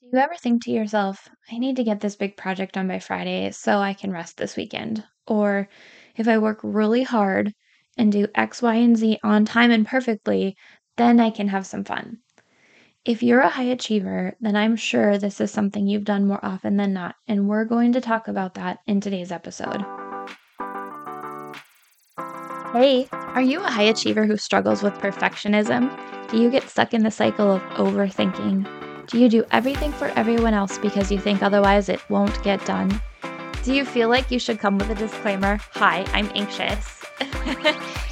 Do you ever think to yourself, I need to get this big project done by Friday so I can rest this weekend? Or if I work really hard and do X, Y, and Z on time and perfectly, then I can have some fun. If you're a high achiever, then I'm sure this is something you've done more often than not, and we're going to talk about that in today's episode. Hey, are you a high achiever who struggles with perfectionism? Do you get stuck in the cycle of overthinking? Do you do everything for everyone else because you think otherwise it won't get done? Do you feel like you should come with a disclaimer? Hi, I'm anxious.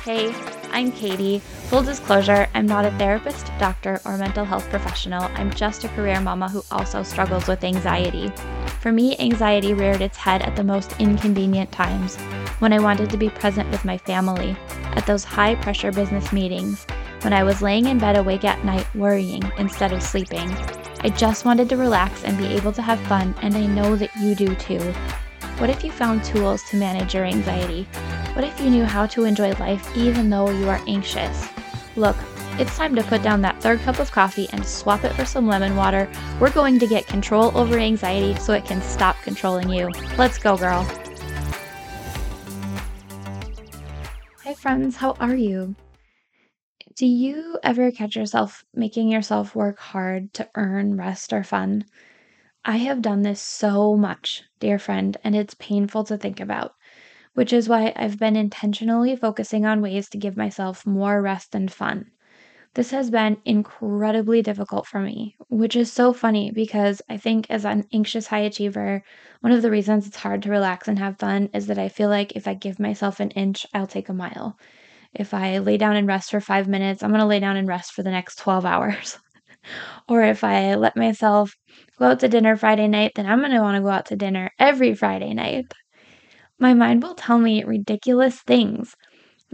hey, I'm Katy. Full disclosure, I'm not a therapist, doctor, or mental health professional. I'm just a career mama who also struggles with anxiety. For me, anxiety reared its head at the most inconvenient times when I wanted to be present with my family, at those high pressure business meetings, when I was laying in bed awake at night worrying instead of sleeping, I just wanted to relax and be able to have fun, and I know that you do too. What if you found tools to manage your anxiety? What if you knew how to enjoy life even though you are anxious? Look, it's time to put down that third cup of coffee and swap it for some lemon water. We're going to get control over anxiety so it can stop controlling you. Let's go, girl. Hi, friends, how are you? Do you ever catch yourself making yourself work hard to earn rest or fun? I have done this so much, dear friend, and it's painful to think about, which is why I've been intentionally focusing on ways to give myself more rest and fun. This has been incredibly difficult for me, which is so funny because I think as an anxious high achiever, one of the reasons it's hard to relax and have fun is that I feel like if I give myself an inch, I'll take a mile if I lay down and rest for five minutes, I'm going to lay down and rest for the next 12 hours. or if I let myself go out to dinner Friday night, then I'm going to want to go out to dinner every Friday night. My mind will tell me ridiculous things.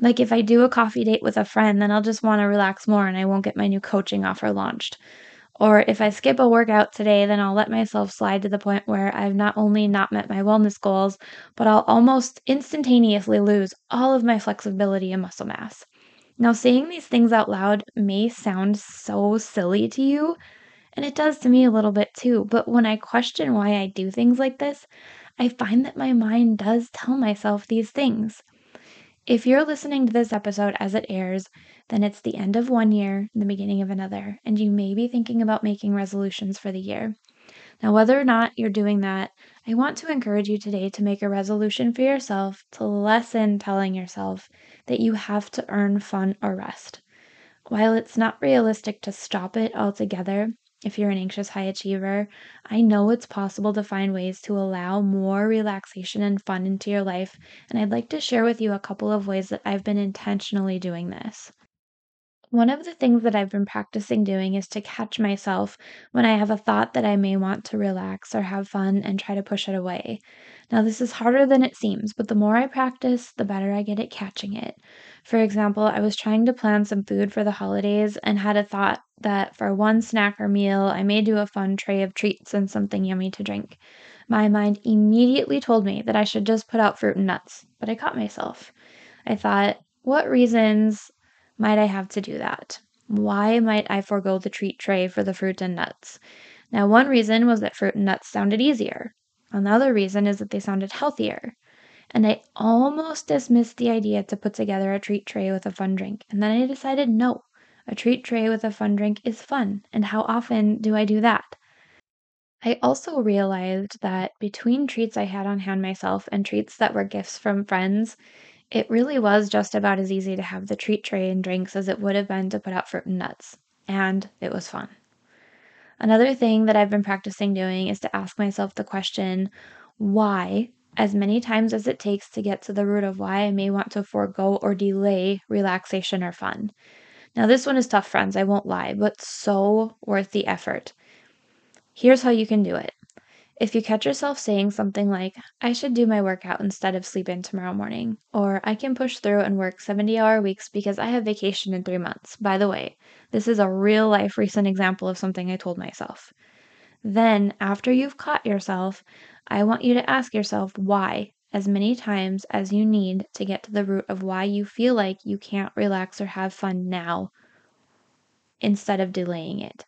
Like if I do a coffee date with a friend, then I'll just want to relax more and I won't get my new coaching offer launched. Or if I skip a workout today, then I'll let myself slide to the point where I've not only not met my wellness goals, but I'll almost instantaneously lose all of my flexibility and muscle mass. Now, saying these things out loud may sound so silly to you, and it does to me a little bit too, but when I question why I do things like this, I find that my mind does tell myself these things. If you're listening to this episode as it airs, then it's the end of one year the beginning of another, and you may be thinking about making resolutions for the year. Now, whether or not you're doing that, I want to encourage you today to make a resolution for yourself to lessen telling yourself that you have to earn fun or rest. While it's not realistic to stop it altogether, if you're an anxious high achiever, I know it's possible to find ways to allow more relaxation and fun into your life, and I'd like to share with you a couple of ways that I've been intentionally doing this. One of the things that I've been practicing doing is to catch myself when I have a thought that I may want to relax or have fun and try to push it away. Now, this is harder than it seems, but the more I practice, the better I get at catching it. For example, I was trying to plan some food for the holidays and had a thought that for one snack or meal, I may do a fun tray of treats and something yummy to drink. My mind immediately told me that I should just put out fruit and nuts, but I caught myself. I thought, what reasons might I have to do that? Why might I forego the treat tray for the fruit and nuts? Now, one reason was that fruit and nuts sounded easier. Another reason is that they sounded healthier. And I almost dismissed the idea to put together a treat tray with a fun drink. And then I decided no, a treat tray with a fun drink is fun. And how often do I do that? I also realized that between treats I had on hand myself and treats that were gifts from friends, it really was just about as easy to have the treat tray and drinks as it would have been to put out fruit and nuts. And it was fun. Another thing that I've been practicing doing is to ask myself the question, why, as many times as it takes to get to the root of why I may want to forego or delay relaxation or fun. Now, this one is tough, friends, I won't lie, but so worth the effort. Here's how you can do it if you catch yourself saying something like, I should do my workout instead of sleep in tomorrow morning, or I can push through and work 70 hour weeks because I have vacation in three months. By the way, this is a real life recent example of something I told myself. Then, after you've caught yourself, I want you to ask yourself why as many times as you need to get to the root of why you feel like you can't relax or have fun now instead of delaying it.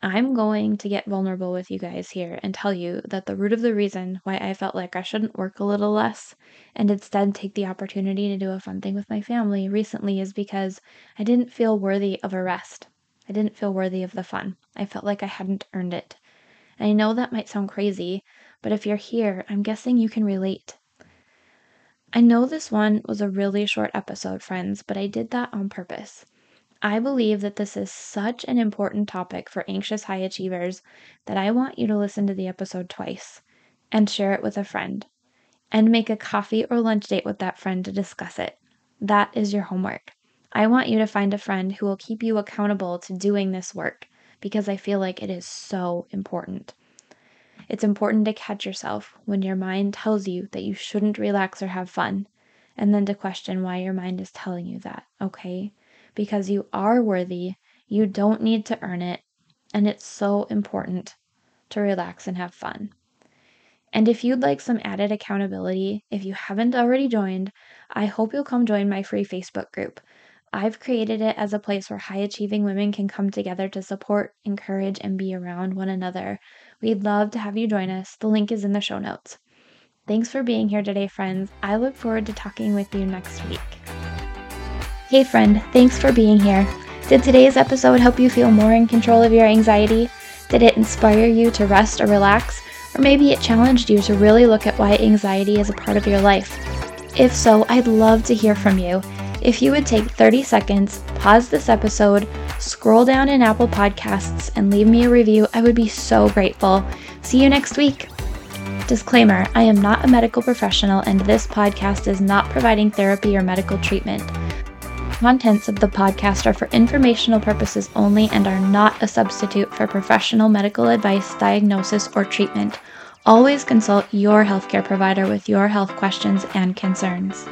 I'm going to get vulnerable with you guys here and tell you that the root of the reason why I felt like I shouldn't work a little less and instead take the opportunity to do a fun thing with my family recently is because I didn't feel worthy of a rest. I didn't feel worthy of the fun. I felt like I hadn't earned it. I know that might sound crazy, but if you're here, I'm guessing you can relate. I know this one was a really short episode, friends, but I did that on purpose. I believe that this is such an important topic for anxious high achievers that I want you to listen to the episode twice and share it with a friend and make a coffee or lunch date with that friend to discuss it. That is your homework. I want you to find a friend who will keep you accountable to doing this work because I feel like it is so important. It's important to catch yourself when your mind tells you that you shouldn't relax or have fun, and then to question why your mind is telling you that, okay? Because you are worthy. You don't need to earn it. And it's so important to relax and have fun. And if you'd like some added accountability, if you haven't already joined, I hope you'll come join my free Facebook group. I've created it as a place where high achieving women can come together to support, encourage, and be around one another. We'd love to have you join us. The link is in the show notes. Thanks for being here today, friends. I look forward to talking with you next week. Hey, friend, thanks for being here. Did today's episode help you feel more in control of your anxiety? Did it inspire you to rest or relax? Or maybe it challenged you to really look at why anxiety is a part of your life? If so, I'd love to hear from you. If you would take 30 seconds, pause this episode, scroll down in Apple Podcasts, and leave me a review, I would be so grateful. See you next week. Disclaimer I am not a medical professional, and this podcast is not providing therapy or medical treatment contents of the podcast are for informational purposes only and are not a substitute for professional medical advice, diagnosis, or treatment. Always consult your healthcare provider with your health questions and concerns.